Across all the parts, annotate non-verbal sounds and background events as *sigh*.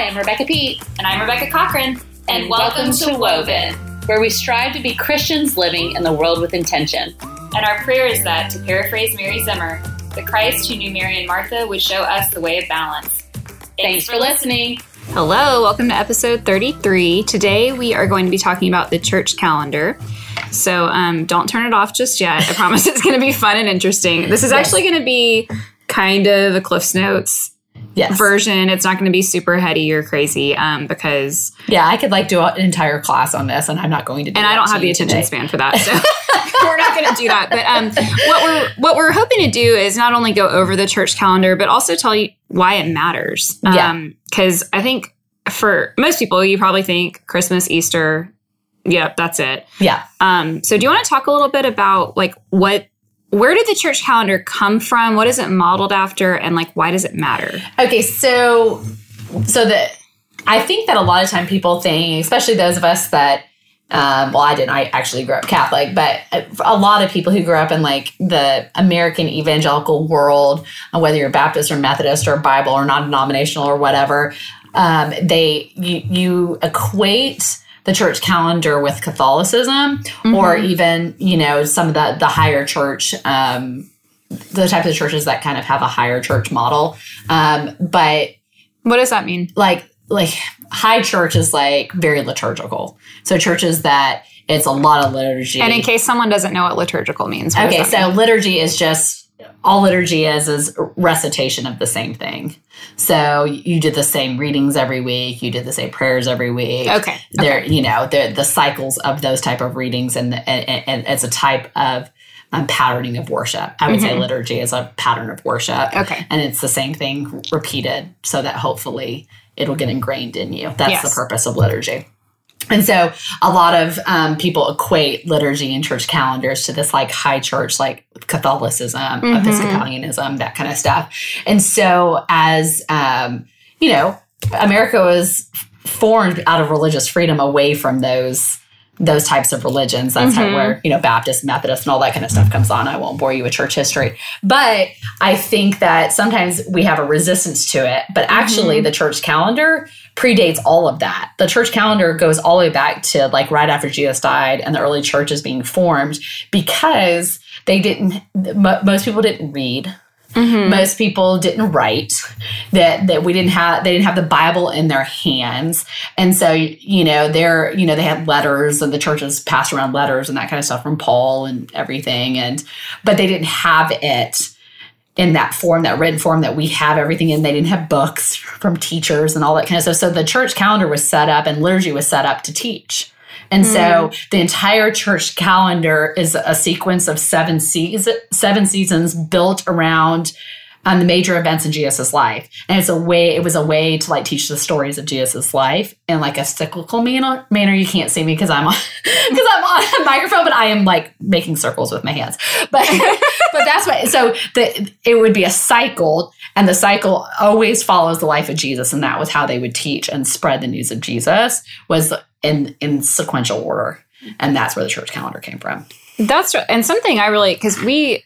Hi, I'm Rebecca Pete. And I'm Rebecca Cochran. And, welcome, to Woven, where we strive to be Christians living in the world with intention. And our prayer is that, to paraphrase Mary Zimmer, the Christ who knew Mary and Martha would show us the way of balance. Thanks, for listening. Hello, welcome to episode 33. Today we are going to be talking about the church calendar. So um, don't turn it off just yet. I *laughs* promise it's going to be fun and interesting. This is actually going to be kind of a Cliff's Notes Yes. version. It's not going to be super heady or crazy um, because, yeah, I could like do an entire class on this, and I'm not going to. do and I don't have the attention today. span for that. So *laughs* we're not going to do that. But um, what we're what we're hoping to do is not only go over the church calendar, but also tell you why it matters. Yeah. Because I think for most people, you probably think Christmas, Easter. Yep, that's it. Yeah. Um, so do you want to talk a little bit about like what where did the church calendar come from? What is it modeled after and like why does it matter? Okay. So, so that I think that a lot of time people think, especially those of us that. Um, well, I didn't. I actually grew up Catholic, but a lot of people who grew up in like the American evangelical world, uh, whether you're Baptist or Methodist or Bible or non-denominational or whatever, um, they you, you equate the church calendar with Catholicism, or even you know some of the the higher church. Um, the types of churches that kind of have a higher church model, um, but What does that mean? like like high church is like very liturgical. So churches that it's a lot of liturgy. And in case someone doesn't know what liturgical means, okay, so mean? liturgy is just all liturgy is is recitation of the same thing. So you did the same readings every week. You did the same prayers every week. Okay, There, you know, the the cycles of those type of readings, and and, and it's a type of um, patterning of worship. I would say liturgy is a pattern of worship. Mm-hmm. Okay. and it's the same thing repeated, so that hopefully it'll get ingrained in you. That's Yes. the purpose of liturgy. And so a lot of um, people equate liturgy and church calendars to this like high church, like Catholicism, Mm-hmm. Episcopalianism, that kind of stuff. And so as, um, you know, America was formed out of religious freedom away from those those types of religions. That's Mm-hmm. how where, you know, Baptist, Methodist, and all that kind of stuff comes on. I won't bore you with church history. But I think that sometimes we have a resistance to it. But actually, Mm-hmm. the church calendar predates all of that. The church calendar goes all the way back to like right after Jesus died and the early churches being formed because they didn't, mo- most people didn't read. Mm-hmm. Most people didn't write. That that we didn't have they didn't have the Bible in their hands, and so you know they're you know they had letters and the churches passed around letters and that kind of stuff from Paul and everything, and but they didn't have it in that form, that written form that we have everything in. They didn't have books from teachers and all that kind of stuff. So the church calendar was set up and liturgy was set up to teach. And so the entire church calendar is a sequence of seven seasons, seven seasons built around um, the major events in Jesus' life. And it's a way, it was a way to like teach the stories of Jesus' life in like a cyclical manner. manner. You can't see me because I'm on, *laughs* because I'm on a microphone, but I am like making circles with my hands. But, *laughs* but that's what, so the, it would be a cycle and the cycle always follows the life of Jesus. And that was how they would teach and spread the news of Jesus was in, in sequential order. And that's where the church calendar came from. That's and something I really because we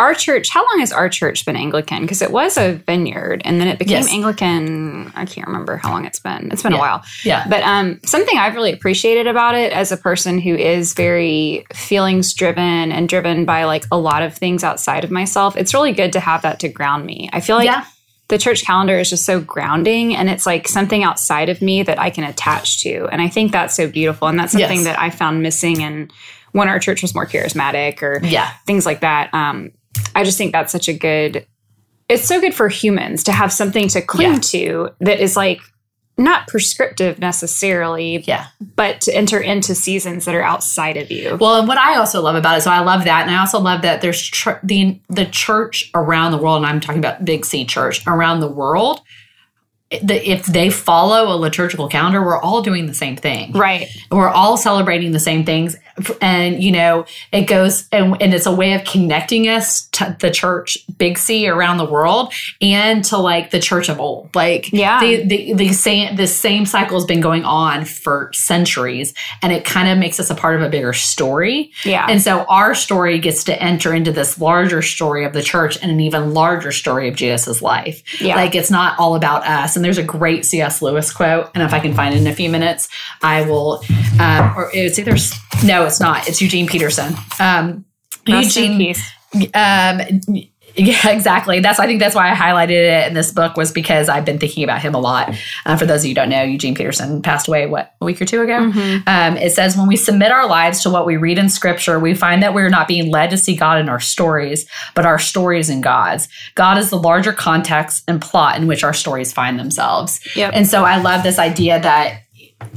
our church. How long has our church been Anglican? Because it was a vineyard, and then it became Yes. Anglican. I can't remember how long it's been. It's been a while. Yeah. But um, something I've really appreciated about it as a person who is very feelings driven and driven by like a lot of things outside of myself, it's really good to have that to ground me. I feel like Yeah. the church calendar is just so grounding and it's like something outside of me that I can attach to. And I think that's so beautiful. And that's something Yes. that I found missing in when our church was more charismatic or Yeah. things like that. Um, I just think that's such a good, it's so good for humans to have something to cling Yeah. to that is like not prescriptive necessarily, Yeah. but to enter into seasons that are outside of you. Well, and what I also love about it, so I love that, and I also love that there's tr- the the church around the world, and I'm talking about Big C Church around the world. If they follow a liturgical calendar, we're all doing the same thing. right. We're all celebrating the same things, and you know it goes and, and it's a way of connecting us to the church, Big C, around the world, and to like the church of old. Like, Yeah. the the, the same the same cycle has been going on for centuries, and it kind of makes us a part of a bigger story. Yeah. And so our story gets to enter into this larger story of the church and an even larger story of Jesus' life. Yeah. Like it's not all about us. And there's a great C.S. Lewis quote, and if I can find it in a few minutes, I will. Um, or it's either no, it's not. It's Eugene Peterson. Um, Eugene um, yeah, *laughs* exactly. That's I think that's why I highlighted it in this book was because I've been thinking about him a lot. Uh, for those of you who don't know, Eugene Peterson passed away what a week or two ago. Um, it says when we submit our lives to what we read in Scripture, we find that we're not being led to see God in our stories, but our stories in God's. God is the larger context and plot in which our stories find themselves. Yep. And so I love this idea that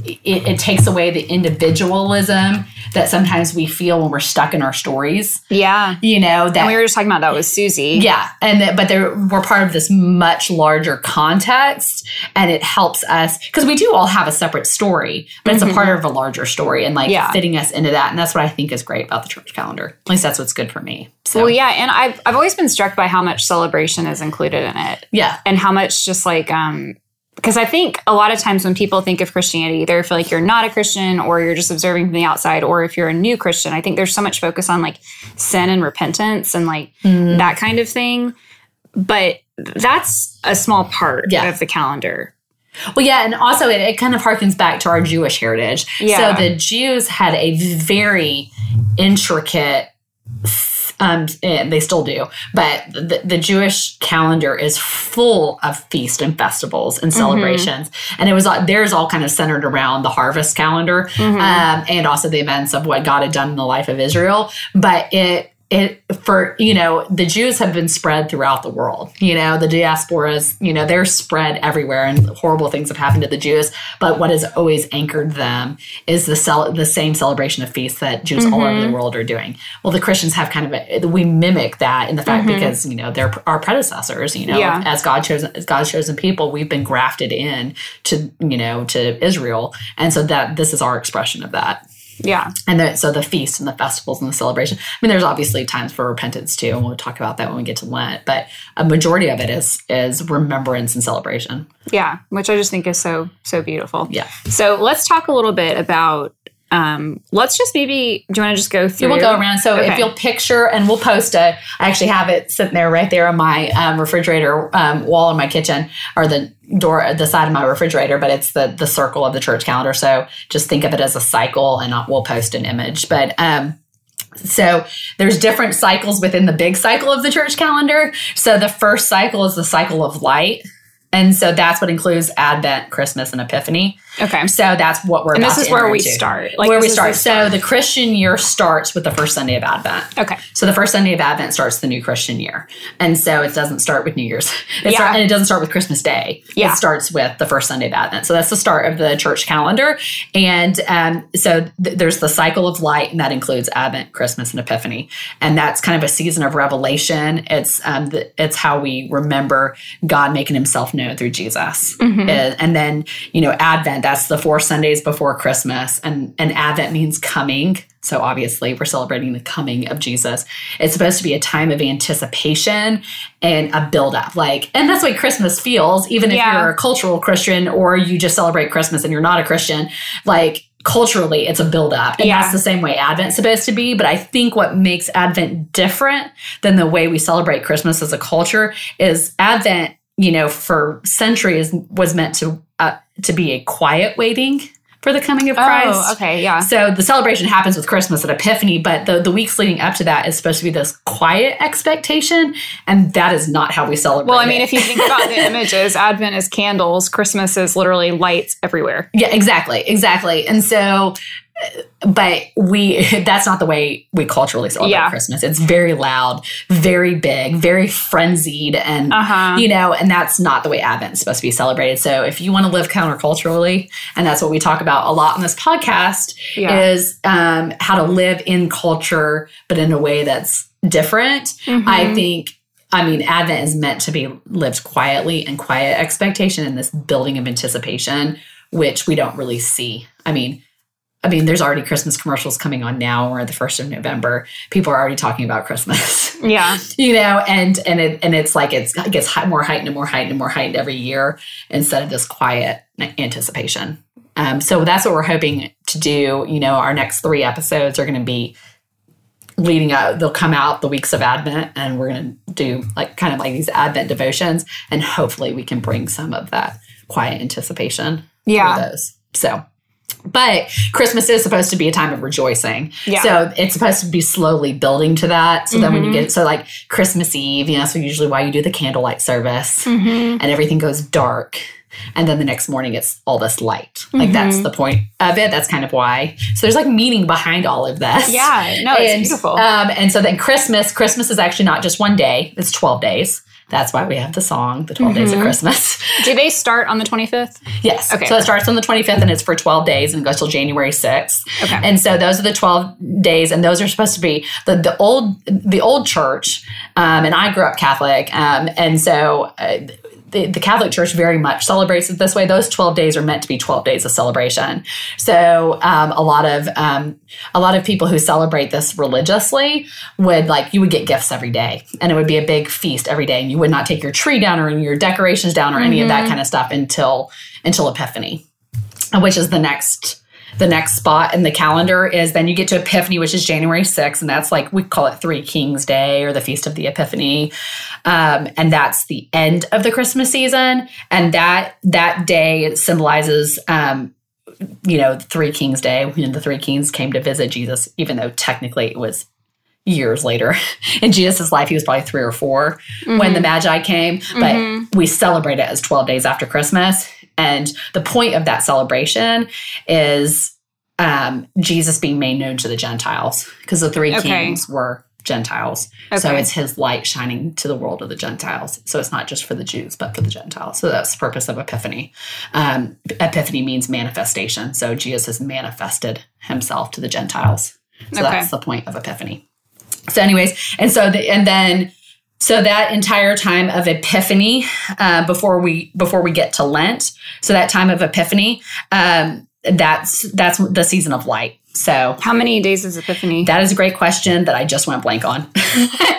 it, it takes away the individualism that sometimes we feel when we're stuck in our stories. Yeah. You know that And we were just talking about that with Susie. yeah, and that, but they're, we're part of this much larger context, and it helps us because we do all have a separate story, but it's a part of a larger story, and like Yeah. fitting us into that, and that's what I think is great about the church calendar. At least that's what's good for me. So Well, yeah, and I've I've always been struck by how much celebration is included in it, yeah, and how much just like um because I think a lot of times when people think of Christianity, either feel like you're not a Christian or you're just observing from the outside, or if you're a new Christian, I think there's so much focus on like sin and repentance and like Mm-hmm. that kind of thing. But that's a small part Yeah. of the calendar. Well, yeah, and also it, it kind of harkens back to our Jewish heritage. Yeah. So the Jews had a very intricate, um, and they still do, but the, the Jewish calendar is full of feast and festivals and celebrations, and it was all- theirs all kind of centered around the harvest calendar, um, and also the events of what God had done in the life of Israel. But it it for you know the Jews have been spread throughout the world. You know the diasporas. You know they're spread everywhere, and horrible things have happened to the Jews. But what has always anchored them is the cel- the same celebration of feasts that Jews all over the mm-hmm. world are doing. Well, the Christians have kind of a, we mimic that in the fact mm-hmm. because you know they're our predecessors. You know Yeah. as God chosen as God's chosen people, we've been grafted in to you know to Israel, and so that this is our expression of that Yeah. and the, so the feast and the festivals and the celebration. I mean, there's obviously times for repentance too, and we'll talk about that when we get to Lent. But a majority of it is is remembrance and celebration. Yeah. Which I just think is so, so beautiful. Yeah, So let's talk a little bit about. Um, let's just maybe. Do you want to just go through? we'll go around. So if you'll picture, and we'll post a. I actually have it sitting there right there on my um, refrigerator um, wall in my kitchen, or the door, the side of my refrigerator. But it's the the circle of the church calendar. So just think of it as a cycle, and I'll, we'll post an image. But um, So there's different cycles within the big cycle of the church calendar. So the first cycle is the cycle of light. And so that's what includes Advent, Christmas, and Epiphany. Okay. So that's what we're And about this is to where we into. start. Like, where we start. So the Christian year starts with the first Sunday of Advent. Okay. So the first Sunday of Advent starts the new Christian year, and so it doesn't start with New Year's. *laughs* It Yeah. start- and it doesn't start with Christmas Day. Yeah. It starts with the first Sunday of Advent. So that's the start of the church calendar, and um, so th- there's the cycle of light, and that includes Advent, Christmas, and Epiphany, and that's kind of a season of revelation. It's um, the, it's how we remember God making Himself known through Jesus, Mm-hmm. Uh, and then you know Advent. That's the four Sundays before Christmas, and and Advent means coming. So obviously, we're celebrating the coming of Jesus. It's supposed to be a time of anticipation and a buildup. Like, and that's the way Christmas feels, even if Yeah. you're a cultural Christian or you just celebrate Christmas and you're not a Christian. Like, culturally, it's a buildup. And Yeah. that's the same way Advent's supposed to be. But I think what makes Advent different than the way we celebrate Christmas as a culture is Advent, you know, for centuries was meant to uh, to be a quiet waiting for the coming of Christ. Oh, okay. Yeah. So the celebration happens with Christmas at Epiphany, but the, the weeks leading up to that is supposed to be this quiet expectation, and that is not how we celebrate. Well, I mean, it. if you think about the *laughs* images, Advent is candles, Christmas is literally lights everywhere. yeah, exactly, exactly, and so. But we, *laughs* that's not the way we culturally celebrate Yeah. Christmas. It's very loud, very big, very frenzied, and Uh-huh. you know, and that's not the way Advent is supposed to be celebrated. So if you want to live counterculturally, and that's what we talk about a lot in this podcast, Yeah. is um, how to live in culture, but in a way that's different. Mm-hmm. I think. I mean, Advent is meant to be lived quietly and quiet expectation and this building of anticipation, which we don't really see. I mean, I mean, there's already Christmas commercials coming on now. We're at the first of November. People are already talking about Christmas. *laughs* Yeah. you know and and it and it's like it's, it gets more heightened and more heightened and more heightened every year instead of this quiet anticipation um, so that's what we're hoping to do you know our next three episodes are going to be leading up they'll come out the weeks of advent and we're going to do like kind of like these advent devotions and hopefully we can bring some of that quiet anticipation Yeah. those. So, but Christmas is supposed to be a time of rejoicing. Yeah. So it's supposed to be slowly building to that. So then when you Mhm. get, so like Christmas Eve, you know, so usually why you do the candlelight service Mm-hmm. and everything goes dark. And then the next morning it's all this light. Like that's the point of it. That's kind of why. So there's like meaning behind all of this. Yeah. No, it's beautiful. Um, and so then Christmas, Christmas is actually not just one day, it's 12 days. That's why we have the song, The 12 Days of Mhm. Christmas. *laughs* Do they start on the 25th? Yes. Okay. So it starts on the 25th and it's for 12 days and it goes till January 6th. Okay. And so those are the 12 days and those are supposed to be the, the old the old church. Um, and I grew up Catholic. Um, and so uh, the, the Catholic Church very much celebrates it this way. Those 12 days are meant to be 12 days of celebration. So um, a lot of um, a lot of people who celebrate this religiously would like you would get gifts every day and it would be a big feast every day and you would not take your tree down or your decorations down or any of that kind of stuff until until epiphany which is the next the next spot in the calendar is then you get to epiphany which is january 6th and that's like we call it three kings day or the feast of the epiphany. Um, and that's the end of the christmas season. And that that day symbolizes um, you know three kings day when the three kings came to visit jesus even though technically it was years later. *laughs* In jesus' life he was probably three or 4 when the magi came but Mhm. we celebrate it as 12 days after christmas and the point of that celebration is um, jesus being made known to the gentiles because the three Okay. kings were gentiles. So it's his light shining to the world of the gentiles. So it's not just for the jews but for the gentiles. So that's the purpose of epiphany. Um, epiphany means manifestation. So jesus has manifested himself to the gentiles. So Okay. that's the point of epiphany. So anyways and so the, and then so that entire time of epiphany uh, before we before we get to lent so that time of epiphany um, that's that's the season of light so How many days is Epiphany? that is a great question that I just went blank on. *laughs*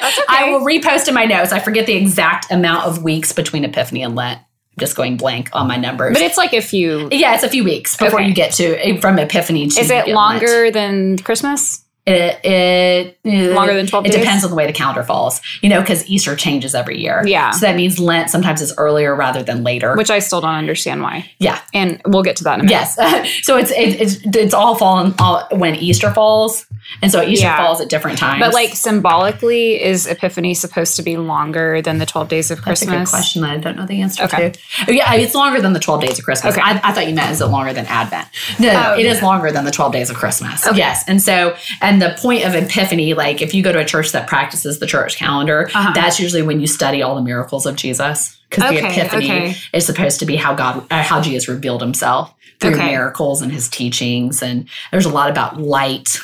Okay. I will repost in my notes. I forget the exact amount of weeks between Epiphany and Lent. I'm just going blank on my numbers. but it's like a few. yeah, it's a few weeks before Okay. you get to from Epiphany to Is it Lent. longer than Christmas? It, it Longer than 12 It days? depends on the way the calendar falls. You know, because Easter changes every year. Yeah. So that means Lent sometimes is earlier rather than later. Which I still don't understand why. yeah. And we'll get to that in a minute. Yes. *laughs* so it's it, it's it's all fallen all, when Easter falls, and so Easter Yeah. falls at different times. But like symbolically, is Epiphany supposed to be longer than the 12 days of That's a good Christmas? question that I don't know the answer Okay. to. Oh, Yeah, it's longer than the 12 days of Christmas. Okay. I, I thought you meant is it longer than Advent? No, Oh, it is yeah. longer than the 12 days of Christmas. Okay. Yes. And so, and the point of Epiphany, like if you go to a church that practices the church calendar, Uh-huh. that's usually when you study all the miracles of Jesus. Because the Epiphany okay. is supposed to be how God, uh, how Jesus revealed himself through Okay. miracles and his teachings. And there's a lot about light.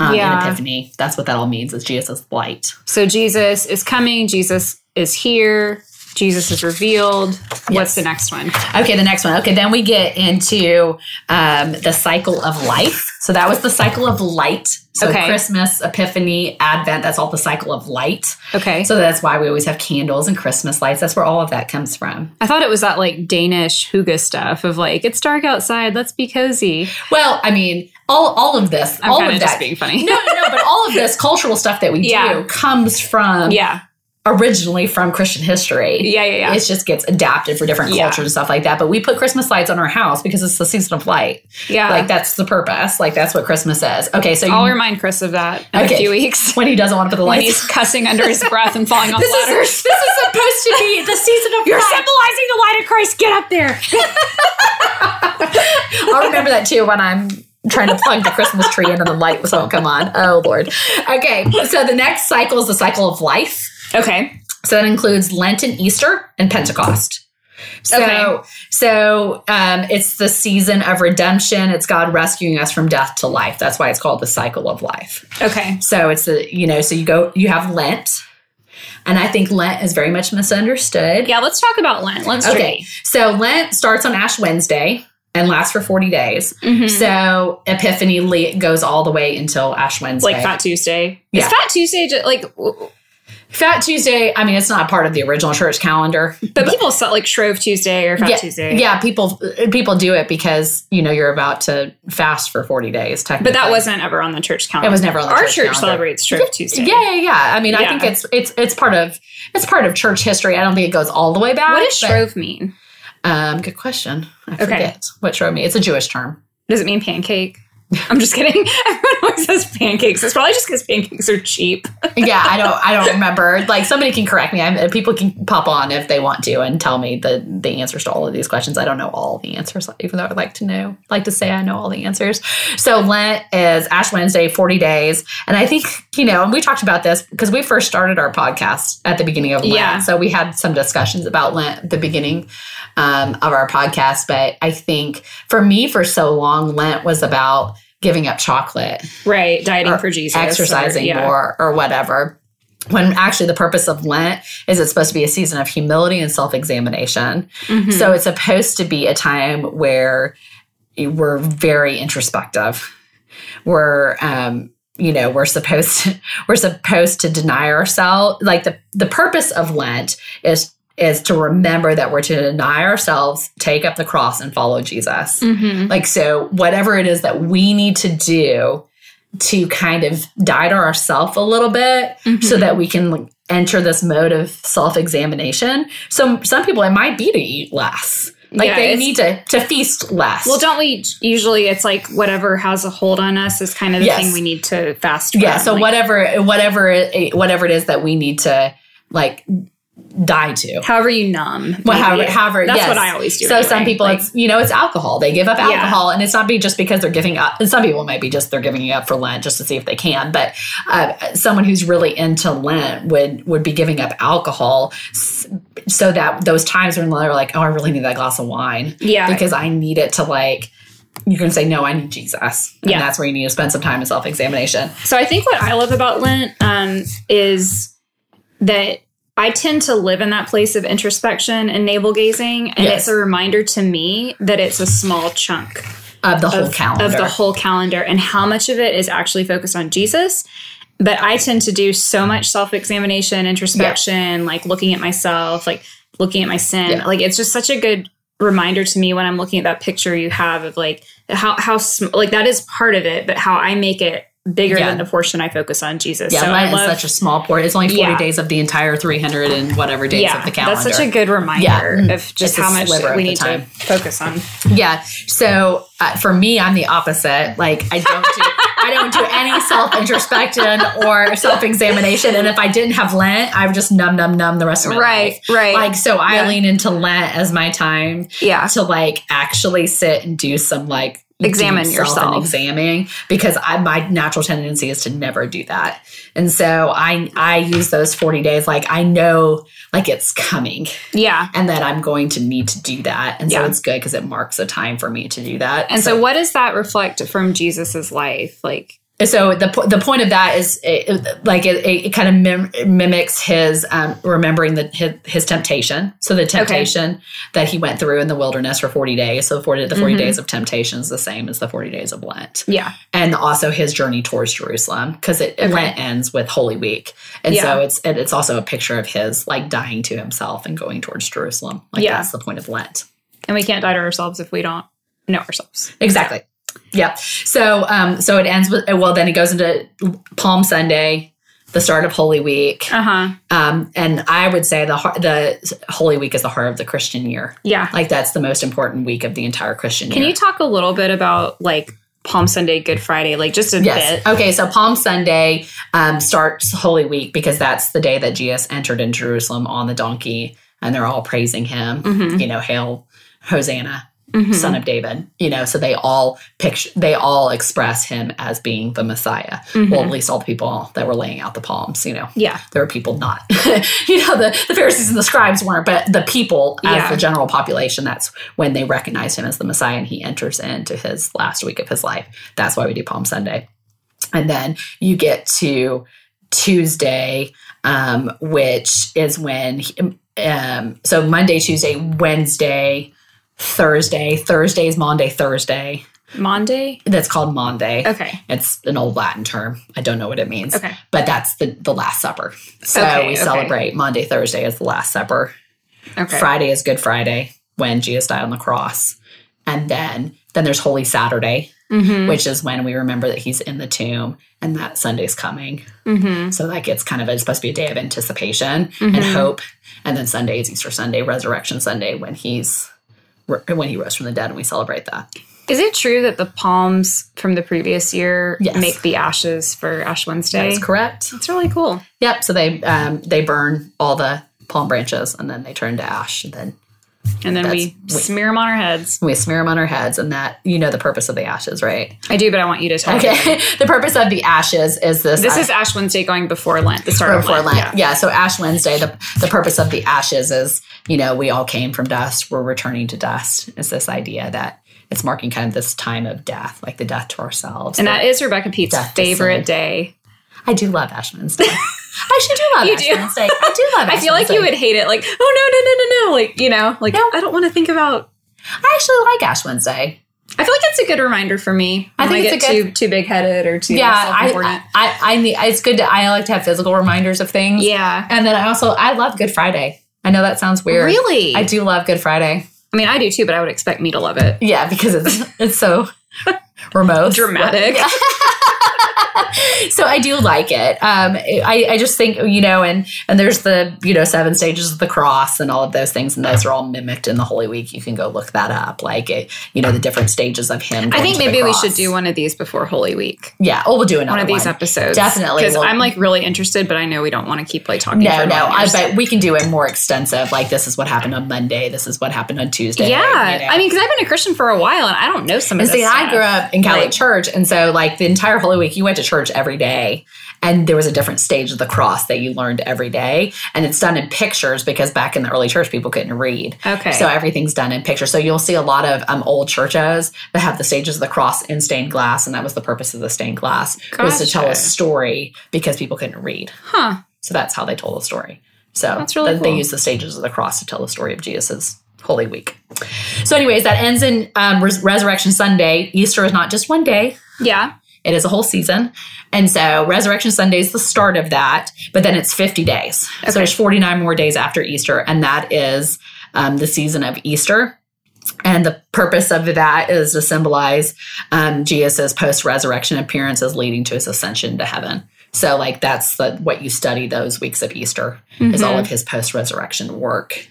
Um, Yeah. in Epiphany, that's what that all means. Is Jesus' light? So Jesus is coming, Jesus is here, Jesus is revealed. What's the next one? Okay, the next one. Okay, then we get into um, the cycle of life. So that was the cycle of light. So Okay. Christmas, Epiphany, Advent, that's all the cycle of light. Okay. So that's why we always have candles and Christmas lights. That's where all of that comes from. I thought it was that like Danish hygge stuff of like, it's dark outside, let's be cozy. Well, I mean, all all of this, I'm all of that. being funny. no, no, no, but all of this *laughs* cultural stuff that we Yeah. do comes from yeah. Originally from Christian history. Yeah, yeah, yeah. It just gets adapted for different Yeah. cultures and stuff like that. But we put Christmas lights on our house because it's the season of light. yeah. Like that's the purpose. Like that's what Christmas is. Okay, so I'll you, remind Chris of that in Okay. a few weeks. when he doesn't want to put the When lights. he's cussing under his breath and falling off this is ladders. *laughs* this is supposed to be the season of You're light. symbolizing the light of Christ. Get up there. *laughs* I'll remember that too when I'm trying to plug the Christmas tree in and the light won't come on. Oh Lord. Okay, so the next cycle is the cycle of life. Okay. So that includes Lent and Easter and Pentecost. So, Okay. so um, it's the season of redemption. It's God rescuing us from death to life. That's why it's called the cycle of life. Okay. So it's the you know, so you go, you have Lent, and I think Lent is very much misunderstood. Yeah, let's talk about Lent. Let's Okay, so Lent starts on Ash Wednesday and lasts for forty days. Mhm. So Epiphany goes all the way until Ash Wednesday. like Fat Tuesday. Yeah. Is Fat Tuesday just like, Fat Tuesday. I mean, it's not part of the original church calendar, but people sell like Shrove Tuesday or Fat yeah, Tuesday. yeah, people people do it because you know you're about to fast for forty days. Technically, But that wasn't ever on the church calendar. It was never on the Our church church celebrates Shrove Tuesday. Yeah, yeah, yeah. I mean, I think it's it's it's part of it's part of church history. I don't think it goes all the way back. What does Shrove mean? Um, good question. I Okay. forget what shroomy. It's a Jewish term. Does it mean pancake? I'm just kidding. *laughs* *laughs* Always says pancakes. It's probably just because pancakes are cheap. *laughs* yeah, I don't. I don't remember. Like somebody can correct me. I'm, people can pop on if they want to and tell me the the answers to all of these questions. I don't know all the answers, even though I'd like to know. Like to say I know all the answers. So Lent is Ash Wednesday, 40 days, and I think you know. And we talked about this because we first started our podcast at the beginning of Lent. Yeah. So we had some discussions about Lent at the beginning um, of our podcast. But I think for me, for so long, Lent was about giving up chocolate Right. Dieting or for Jesus. exercising or- yeah. more or whatever. When actually the purpose of Lent is it's supposed to be a season of humility and self examination. Mhm. So it's supposed to be a time where we're very introspective. We're, um, you know, we're supposed to, *laughs* we're supposed to deny ourselves. Like the the purpose of Lent is is to remember that we're to deny ourselves, take up the cross, and follow Jesus. Mhm. Like, so whatever it is that we need to do to kind of die to ourselves a little bit so Mhm. that we can like, enter this mode of self examination. So, some people, it might be to eat less. Like, Yeah, they need to, to feast less. Well, don't we usually? It's like whatever has a hold on us is kind of the Yes. thing we need to fast. From. yeah. So, Like, whatever, whatever, it, whatever it is that we need to like die to. However you numb. Well, however, however, That's yes. what I always do. So some people, Like, it's you know, it's alcohol. They give up Yeah. alcohol, and it's not be just because they're giving up. And some people might be just they're giving it up for Lent just to see if they can. But uh, someone who's really into Lent would would be giving up alcohol, so that those times when they're like, oh, I really need that glass of wine yeah. because I need it to like. You can say no. I need Jesus, and Yeah. that's where you need to spend some time in self examination. So I think what I love about Lent um, is that I tend to live in that place of introspection and navel gazing, and Yes. it's a reminder to me that it's a small chunk Of the whole of, calendar, of the whole calendar, and how much of it is actually focused on Jesus. But I tend to do so much self examination, introspection, like looking at myself, like looking at my sin. Yeah. Like it's just such a good reminder to me when I'm looking at that picture you have of like how how sm- like that is part of it, but how I make it bigger Yeah. than the portion I focus on Jesus. Yeah, so Lent I love is such a small portion. It's only 40 Yeah. days of the entire 300 and whatever days yeah, of the calendar. that's such a good reminder Yeah. Mm. of just It's how much we need to focus on. Yeah. So uh, for me, I'm the opposite. Like I don't do I don't do any self introspection or self examination. And if I didn't have Lent, I would just numb, numb, numb the rest of my life. right. Right. Like so, I lean into Lent as my time yeah. to like actually sit and do some like Examine yourself. self-examining because I, my natural tendency is to never do that and so i i use those 40 days like i know like it's coming Yeah. and that i'm going to need to do that and so it's good because it marks a time for me to do that And so, what does that reflect from Jesus's life? Like, so the the point of that is it, like it, it, kind of mim- mimics his um, remembering the his, his temptation. So the temptation that he went through in the wilderness for forty days. So the forty the 40 Mhm. days of temptation is the same as the forty days of Lent, yeah, and also his journey towards Jerusalem because it Okay. Lent ends with Holy Week, and Yeah. so it's it's also a picture of his like dying to himself and going towards Jerusalem. Like Yeah. that's the point of Lent. and we can't die to ourselves if we don't know ourselves. Exactly. Yep. So um so it ends with well then it goes into Palm Sunday, the start of Holy Week. Uh huh. Um and I would say the the Holy Week is the heart of the Christian year. Yeah. Like that's the most important week of the entire Christian year. Can year. you talk a little bit about like Palm Sunday, Good Friday, like just a Yes. bit? Okay, so Palm Sunday um, starts Holy Week because that's the day that Jesus entered in Jerusalem on the donkey, and they're all praising him. Mhm. You know, hail, Hosanna, Mhm. son of David. You know, so they all picture, they all express him as being the Messiah. Mhm. Well, at least all the people that were laying out the palms. You know, Yeah. there were people not. *laughs* you know, the, the Pharisees and the scribes weren't, but the people as Yeah. the general population, that's when they recognize him as the Messiah and he enters into his last week of his life. That's why we do Palm Sunday. And then you get to Tuesday, um, which is when, he- um, so Monday, Tuesday, Wednesday, Thursday. Thursday is Maundy, Thursday. Maundy. That's called Maundy. Okay. It's an old Latin term. I don't know what it means Okay. but that's the the last supper so Okay, we okay. celebrate maundy thursday as the last supper Okay. friday is good friday when jesus died on the cross and then then there's holy saturday Mm-hmm. which is when we remember that he's in the tomb and that sunday's coming Mm-hmm. so that gets kind of it's supposed to be a day of anticipation Mhm. and hope and then sunday is easter sunday resurrection sunday when he's when he rose from the dead, and we celebrate that. Is it true that the palms from the previous year Yes. make the ashes for Ash Wednesday? That's correct. That's really cool. Yep. So they um, they burn all the palm branches, and then they turn to ash, and then And then we wait. smear them on our heads. we smear them on our heads, and that you know the purpose of the ashes, right? I do, but I want you to tell. Okay. *laughs* the purpose of the ashes is this. This I- is Ash Wednesday going before Lent, the start before Lent. Lent. Yeah. So Ash Wednesday, the the purpose of the ashes is, you know, we all came from dust. We're returning to dust. It's this idea that it's marking kind of this time of death, like the death to ourselves. And that is Rebecca Pete's favorite day. I do love Ash Wednesday. *laughs* I should do love You Ash do. Wednesday. I do love. *laughs* I feel like you would hate it. Like, oh no, no, no, no, no. Like, you know, like No. I don't want to think about. I actually like Ash Wednesday. I feel like it's a good reminder for me. I think I it's too too big headed or too Yeah. I, I, I need. It's good. To, I like to have physical reminders of things. yeah. and then I also I love Good Friday. I know that sounds weird. Really? I do love Good Friday. I mean, I do too, but I would expect me to love it. Yeah, because it's it's so *laughs* remote, Dramatic. *laughs* *laughs* so I do like it. Um, I I just think you know, and and there's the you know seven stages of the cross and all of those things, and those are all mimicked in the Holy Week. You can go look that up, like it, you know the different stages of him. I think maybe we should do one of these before Holy Week. Yeah, oh, we'll do another One of these one. episodes. Definitely. Because We'll- I'm like really interested, but I know we don't want to keep like talking. No, for no, I bet we can do it more extensive. Like this is what happened on Monday. This is what happened on Tuesday. Yeah, you know. I mean, because I've been a Christian for a while and I don't know some of And this. see, I grew up in Catholic Like- church, and so like the entire Holy Week, you went to church every day, and there was a different stage of the cross that you learned every day, and it's done in pictures because back in the early church, people couldn't read. Okay. So everything's done in pictures. So you'll see a lot of um, old churches that have the stages of the cross in stained glass, and that was the purpose of the stained glass was to tell a story because people couldn't read. Huh. So that's how they told the story. So That's really th- they use the stages of the cross to tell the story of Jesus's Holy Week. So, anyways, that ends in um, Res- Resurrection Sunday. Easter is not just one day. Yeah. It is a whole season. And so Resurrection Sunday is the start of that, but then it's 50 days. Okay. So there's 49 more days after Easter, and that is um, the season of Easter. And the purpose of that is to symbolize um, Jesus' post resurrection appearances leading to his ascension to heaven. So, like, that's the, what you study those weeks of Easter is all of his post resurrection work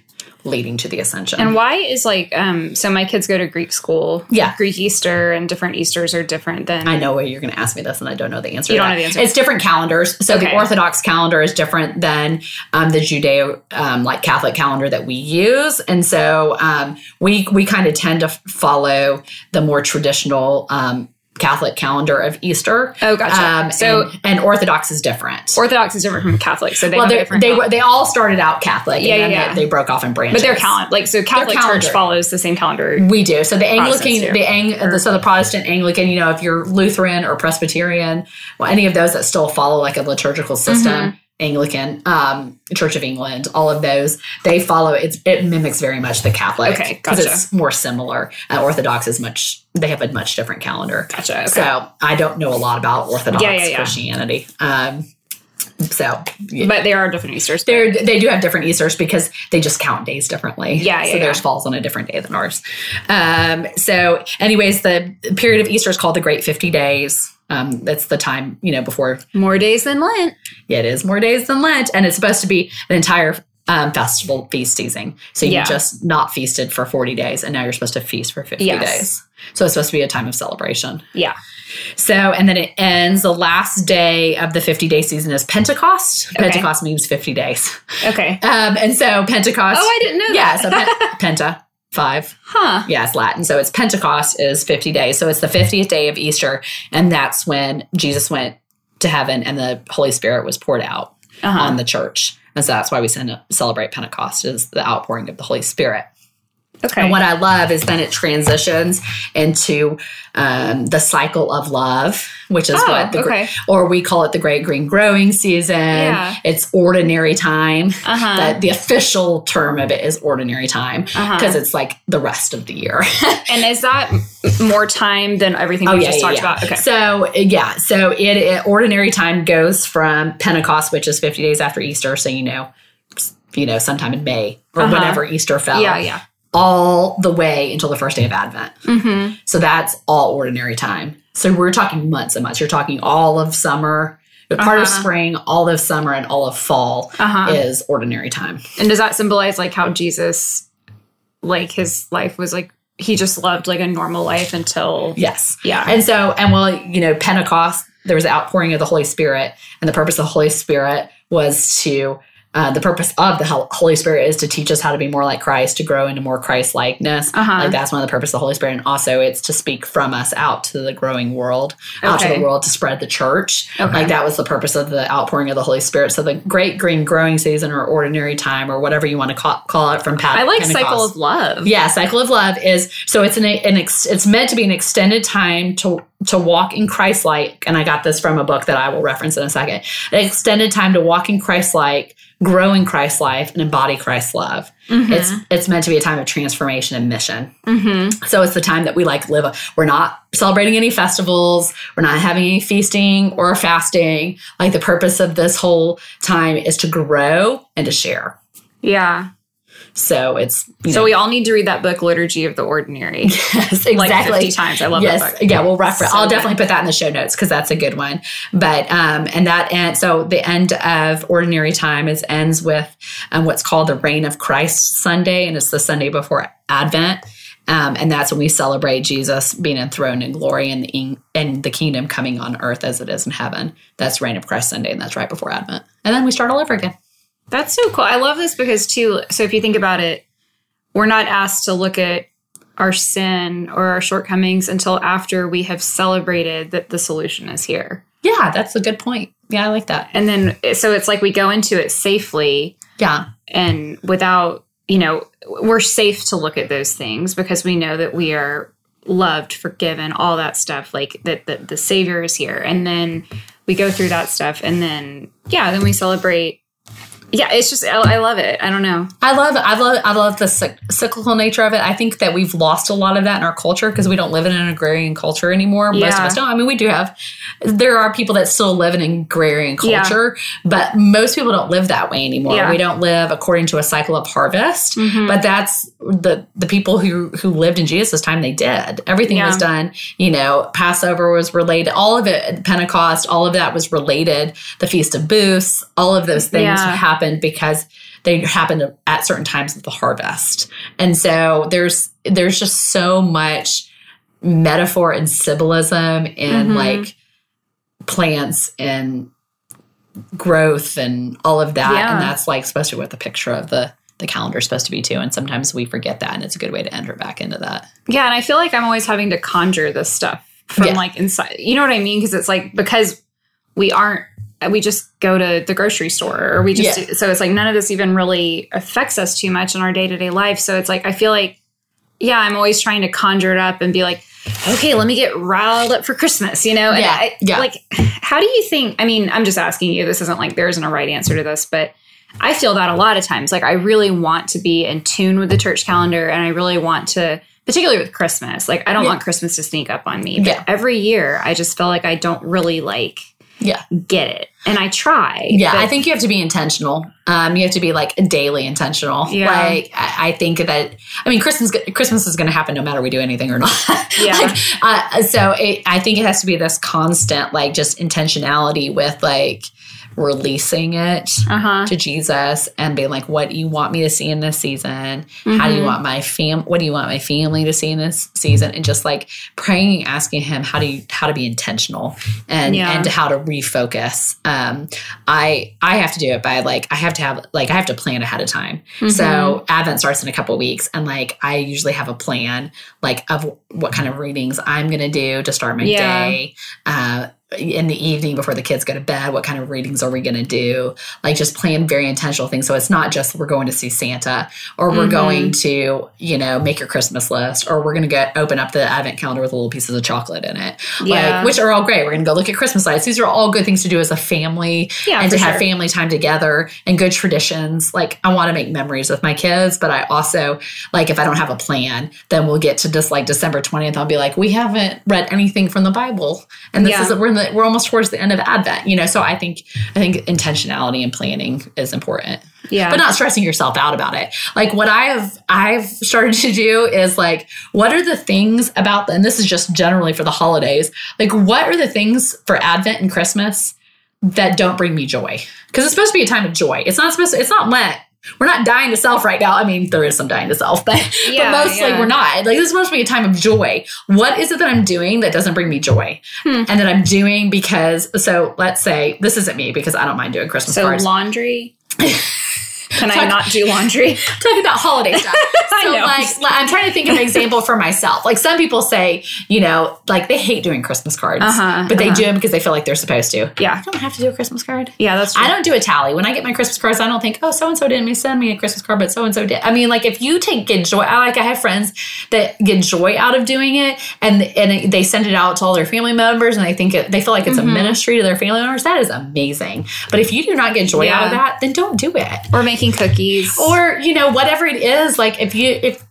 leading to the ascension. And why is like um so my kids go to Greek school. Yeah. Greek Easter and different Easters are different than I know where you're going to ask me this, and I don't know the answer. You don't know the answer. It's different calendars. So the Orthodox calendar is different than um, the Judeo, um, like Catholic calendar that we use, and so um, we we kind of tend to follow the more traditional um, Catholic calendar of Easter. Oh, gotcha. Um, So- and, and Orthodox is different. Orthodox is different from Catholic, so they well, have they different they were they all started out Catholic, Yeah, and then yeah, yeah. They, they broke off in branches. but their calendar like so Catholic calendar. Church follows the same calendar. We do. So the Anglican, Protestants the Ang, the, so the Protestant Anglican, you know, if you're Lutheran or Presbyterian, well, any of those that still follow like a liturgical system, Mm-hmm. Anglican, um, Church of England, all of those, they follow. It's it mimics very much the Catholic Okay, because gotcha. it's more similar. Uh, Orthodox is much. They have a much different calendar. Gotcha. Okay. So I don't know a lot about Orthodox Yeah, yeah, yeah. Christianity. Um, so yeah. but they are different Easters. They're, they do have different Easters because they just count days differently. Yeah, yeah. So yeah, theirs falls on a different day than ours. Um, so, anyways, the period of Easter is called the Great 50 Days. Um, that's the time, you know, before More days than Lent. yeah, it is more days than Lent. And it's supposed to be an entire um, festival feast season. So you Yeah. just not feasted for 40 days and now you're supposed to feast for 50 Yes. days. So it's supposed to be a time of celebration. Yeah. So, and then it ends the last day of the 50 day season is Pentecost. Okay. Pentecost means 50 days. Okay. Um, and so Pentecost. Oh, I didn't know that. yeah, that. so pen, *laughs* Penta, five. Huh. Yeah, it's Latin. So it's Pentecost is 50 days. So it's the 50th day of Easter. And that's when Jesus went to heaven and the Holy Spirit was poured out Uh-huh. on the church. And so that's why we send, celebrate Pentecost is the outpouring of the Holy Spirit. Okay. And what I love is then it transitions into um, the cycle of love, which is Oh, what the okay. or we call it the great green growing season. Yeah. It's ordinary time. Uh-huh. That the official term of it is ordinary time because Uh-huh. it's like the rest of the year. *laughs* and is that more time than everything we just talked about? Okay. So yeah, so it, it ordinary time goes from Pentecost, which is fifty days after Easter. So you know, you know, sometime in May or Uh-huh. whenever Easter fell yeah, yeah. All the way until the first day of Advent. Mm-hmm. So that's all ordinary time. So we're talking months and months. You're talking all of summer, part of Uh-huh. spring, all of summer, and all of fall Uh-huh. is ordinary time. And does that symbolize like how Jesus like his life was like he just loved like a normal life until Yes. yeah. And so, and well, you know, Pentecost, there was the outpouring of the Holy Spirit, and the purpose of the Holy Spirit was to, uh, the purpose of the Holy Spirit is to teach us how to be more like Christ, to grow into more Christ likeness. Uh-huh. Like that's one of the purpose of the Holy Spirit. And also, it's to speak from us out to the growing world, out to the world to spread the church. Okay. Like that was the purpose of the outpouring of the Holy Spirit. So the great green growing season or ordinary time or whatever you want to call, call it from Pat- I like Pentecost. cycle of love. Yeah, cycle of love is so it's an, an ex, it's meant to be an extended time to to walk in Christ like, and I got this from a book that I will reference in a second. An extended time to walk in Christ like, grow in Christ's life, and embody Christ's love. It's it's meant to be a time of transformation and mission. Mm-hmm. So it's the time that we like live. We're not celebrating any festivals. We're not having any feasting or fasting. Like the purpose of this whole time is to grow and to share. Yeah. So it's So know, we all need to read that book, Liturgy of the Ordinary, *laughs* yes, exactly. like 50 times. I love yes, that book. yeah, we'll reference. So I'll good. definitely put that in the show notes because that's a good one. But um, and that and so the end of ordinary time is ends with um, what's called the Reign of Christ Sunday, and it's the Sunday before Advent. Um, and that's when we celebrate Jesus being enthroned in glory and the, and the kingdom coming on earth as it is in heaven. That's Reign of Christ Sunday, and that's right before Advent. And then we start all over again. That's so cool. I love this because too. So if you think about it, we're not asked to look at our sin or our shortcomings until after we have celebrated that the solution is here. Yeah, that's a good point. Yeah, I like that. And then so it's like we go into it safely Yeah, and without, you know, we're safe to look at those things because we know that we are loved, forgiven, all that stuff, like that the, the savior is here. And then we go through that stuff and then yeah, then we celebrate yeah, it's just I, I love it. I don't know. I love I love I love the cyclical nature of it. I think that we've lost a lot of that in our culture because we don't live in an agrarian culture anymore. Most of us don't. I mean, we do have. There are people that still live in an agrarian Yeah. culture, but most people don't live that way anymore. Yeah. We don't live according to a cycle of harvest. Mhm. But that's the the people who who lived in Jesus' time. They did everything Yeah. was done. You know, Passover was related. All of it, Pentecost, all of that was related. The Feast of Booths, all of those things Yeah. Happened because they happened at certain times of the harvest. And so there's there's just so much metaphor and symbolism in Mhm. like plants and growth and all of that. Yeah. And that's like supposed to be what the picture of the the calendar is supposed to be too. And sometimes we forget that and it's a good way to enter back into that. Yeah, and I feel like I'm always having to conjure this stuff from Yeah. like inside. You know what I mean? Because it's like because we aren't Uh, we just go to the grocery store or we just Yeah. so it's like none of this even really affects us too much in our day-to-day life. So it's like I feel like yeah, I'm always trying to conjure it up and be like, okay, let me get riled up for Christmas, you know? And Yeah, I, yeah. Like, how do you think? I mean, I'm just asking you. This isn't like there isn't a right answer to this, but I feel that a lot of times. Like, I really want to be in tune with the church calendar, and I really want to, particularly with Christmas. Like, I don't Yeah. want Christmas to sneak up on me. But Yeah. every year, I just feel like I don't really like Yeah. get it, and I try. Yeah, I think you have to be intentional. Um, you have to be like daily intentional. Yeah. Like I, I think that I mean Christmas Christmas is going to happen no matter we do anything or not. *laughs* Yeah. like, uh, so it, I think it has to be this constant like just intentionality with like releasing it Uh huh. to Jesus and being like, what do you want me to see in this season? How do you Mhm. want my fam? What do you want my family to see in this season? And just like praying, asking Him how do you how to be intentional and Yeah. and how to refocus. Um, I I have to do it by like I have to have like I have to plan ahead of time. Mm-hmm. So Advent starts in a couple weeks, and like I usually have a plan like of what kind of readings I'm going to do to start my Yeah. day. Uh, in the evening before the kids go to bed, what kind of readings are we going to do? Like just plan very intentional things. So it's not just we're going to see Santa or we're Mhm. going to, you know, make your Christmas list or we're going to get open up the advent calendar with little pieces of chocolate in it. Yeah. Like, which are all great. We're going to go look at Christmas lights. These are all good things to do as a family Yeah, and to have sure. family time together and good traditions. Like I want to make memories with my kids, but I also like if I don't have a plan, then we'll get to just like December 20th. I'll be like, we haven't read anything from the Bible. And this Yeah. is we're in the, we're almost towards the end of Advent, you know. So I think I think intentionality and planning is important. Yeah. But not stressing yourself out about it. Like what I've I've started to do is like, what are the things about the, and this is just generally for the holidays, like what are the things for Advent and Christmas that don't bring me joy? Because it's supposed to be a time of joy. It's not supposed to, it's not Lent we're not dying to self right now. I mean, there is some dying to self, but, Yeah, but mostly yeah. we're not. Like this is supposed to be a time of joy. What is it that I'm doing that doesn't bring me joy? Hmm. And that I'm doing because so let's say this isn't me because I don't mind doing Christmas So cards. laundry. *laughs* Can I not do laundry? *laughs* talking about holiday stuff. *laughs* I So know. like, I'm trying to think of an example for myself. Like some people say, you know, like they hate doing Christmas cards, Uh-huh, but they uh-huh. do them because they feel like they're supposed to. Yeah. I don't have to do a Christmas card. Yeah, that's true. I don't do a tally. When I get my Christmas cards, I don't think, oh, so and so didn't send me a Christmas card, but so and so did. I mean, like if you take get joy, I like I have friends that get joy out of doing it, and and they send it out to all their family members, and they think it, they feel like it's Mm-hmm. a ministry to their family members. That is amazing. But if you do not get joy out of that, then don't do it or making cookies. or you know whatever it is like if you if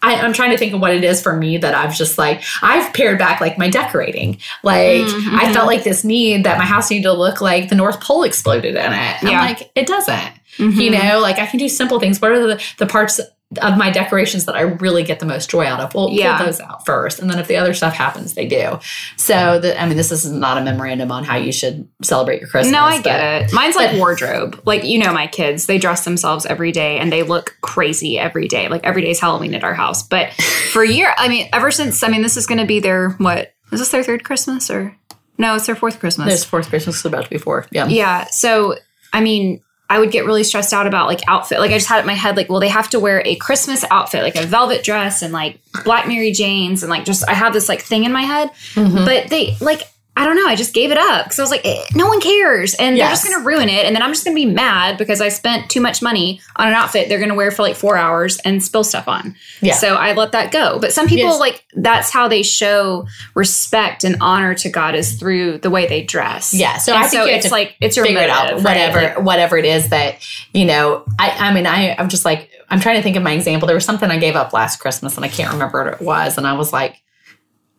I, I'm trying to think of what it is for me that I've just like I've pared back like my decorating. Like Mm-hmm. I felt like this need that my house needed to look like the North Pole exploded in it. I'm Yeah. like, it doesn't. Mhm. You know, like I can do simple things. What are the, the parts of my decorations that I really get the most joy out of? Well, Yeah. pull those out first. And then if the other stuff happens, they do. So the, I mean, this is not a memorandum on how you should celebrate your Christmas. no, I but- get it. Mine's like but- wardrobe. Like you know, my kids they dress themselves every day and they look crazy every day. Like every day is Halloween at our house. But *laughs* for a year, I mean, ever since I mean, this is going to be their what? Is this their third Christmas or no? It's their fourth Christmas. There's fourth Christmas is about to be four. Yeah. Yeah. So, I mean, I would get really stressed out about like outfit. Like I just had it in my head, like, well, they have to wear a Christmas outfit, like a velvet dress and like Black Mary Janes, and like just I have this like thing in my head. Mm-hmm. But they like I don't know. I just gave it up because I was like, eh, no one cares, and they're just gonna ruin it, and then I'm just gonna be mad because I spent too much money on an outfit they're gonna wear for like four hours and spill stuff on. Yeah. So I let that go. But some people Yes. like that's how they show respect and honor to God is through the way they dress. Yeah, so And I think so it's to like it's your figure it out motive, right? whatever whatever it is that you know i i mean i i'm just like i'm trying to think of my example there was something i gave up last christmas and i can't remember what it was and i was like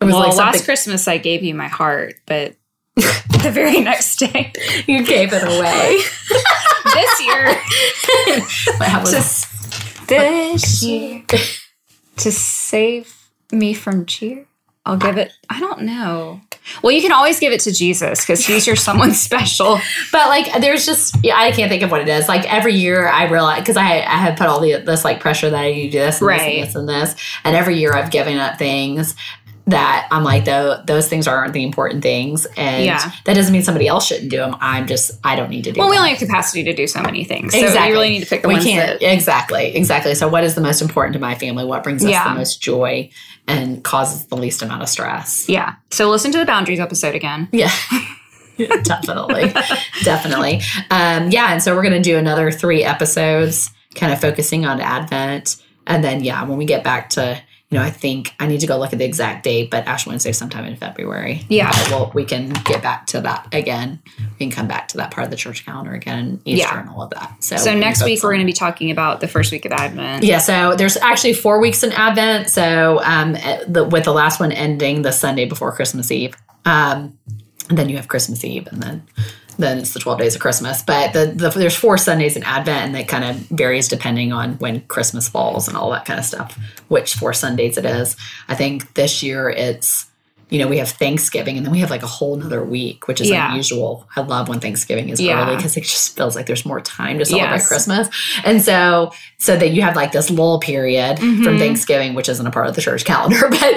well, like last Christmas I gave you my heart, but *laughs* the very next day, you gave it away *laughs* this year, *laughs* to, this year, to save me from cheer, I'll give it. I don't know. Well, you can always give it to Jesus because he's your someone special. but like there's just yeah, i can't think of what it is like every year i realize because i i have put all the this like pressure that i need to do this and Right. this and this and this and every year i've given up things that I'm like, though, those things aren't the important things. And Yeah. that doesn't mean somebody else shouldn't do them. I'm just, I don't need to do Well, them. we only have capacity to do so many things, so you really need to pick the we ones can't that. exactly exactly so what is the most important to my family what brings us Yeah. the most joy and causes the least amount of stress Yeah. So listen to the boundaries episode again. yeah *laughs* definitely *laughs* definitely um yeah and so we're gonna do another three episodes kind of focusing on advent and then yeah when we get back to you know, I think I need to go look at the exact date, but Ash Wednesday sometime in February. Yeah. Uh, well, we can get back to that again. We can come back to that part of the church calendar again, Easter Yeah. and all of that. So, So next week we're going to be talking about the first week of Advent. yeah, so there's actually four weeks in Advent. So um, eh, the, with the last one ending the Sunday before Christmas Eve, um, and then you have Christmas Eve, and then then it's the 12 days of Christmas. But the, the there's four Sundays in Advent, and it kind of varies depending on when Christmas falls and all that kind of stuff. Which four Sundays it is? I think this year it's you know, we have Thanksgiving and then we have like a whole nother week, which is Yeah. unusual. I love when Thanksgiving is Yeah. early because it just feels like there's more time to celebrate Yes. Christmas. And so, so that you have like this lull period from Mhm. Thanksgiving, which isn't a part of the church calendar, *laughs* but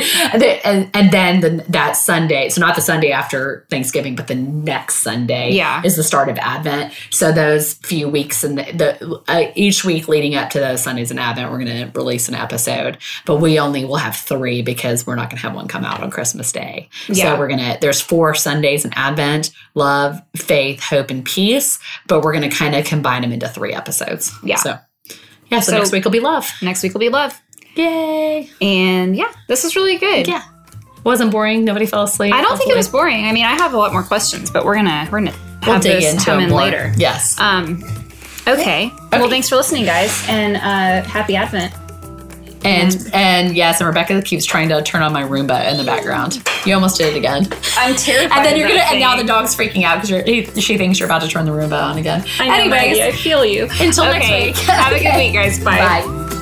and, and then the, that Sunday, so not the Sunday after Thanksgiving, but the next Sunday Yeah. is the start of Advent. So those few weeks and the, the uh, each week leading up to those Sundays in Advent, we're going to release an episode, but we only will have three because we're not going to have one come out on Christmas Day. Yeah. So we're gonna. There's four Sundays in Advent: love, faith, hope, and peace. But we're gonna kind of combine them into three episodes. Yeah. So yeah. So, So- next week will be love. Next week will be love. Yay! And yeah, this is really good. Yeah. Wasn't boring. Nobody fell asleep. I don't think it was boring. I mean, I have a lot more questions, but we're gonna we're gonna We'll have dig this into come them in more. later. Yes. Um, okay. Well, thanks for listening, guys, and uh, happy Advent. And and yes, and Rebecca keeps trying to turn on my Roomba in the background. You almost did it again. I'm terrified. And then you're gonna. And now the dog's freaking out because she thinks you're about to turn the Roomba on again. I know, Anyways, Maggie, I feel you. until next week. Have a good *laughs* week, guys. Bye. Bye.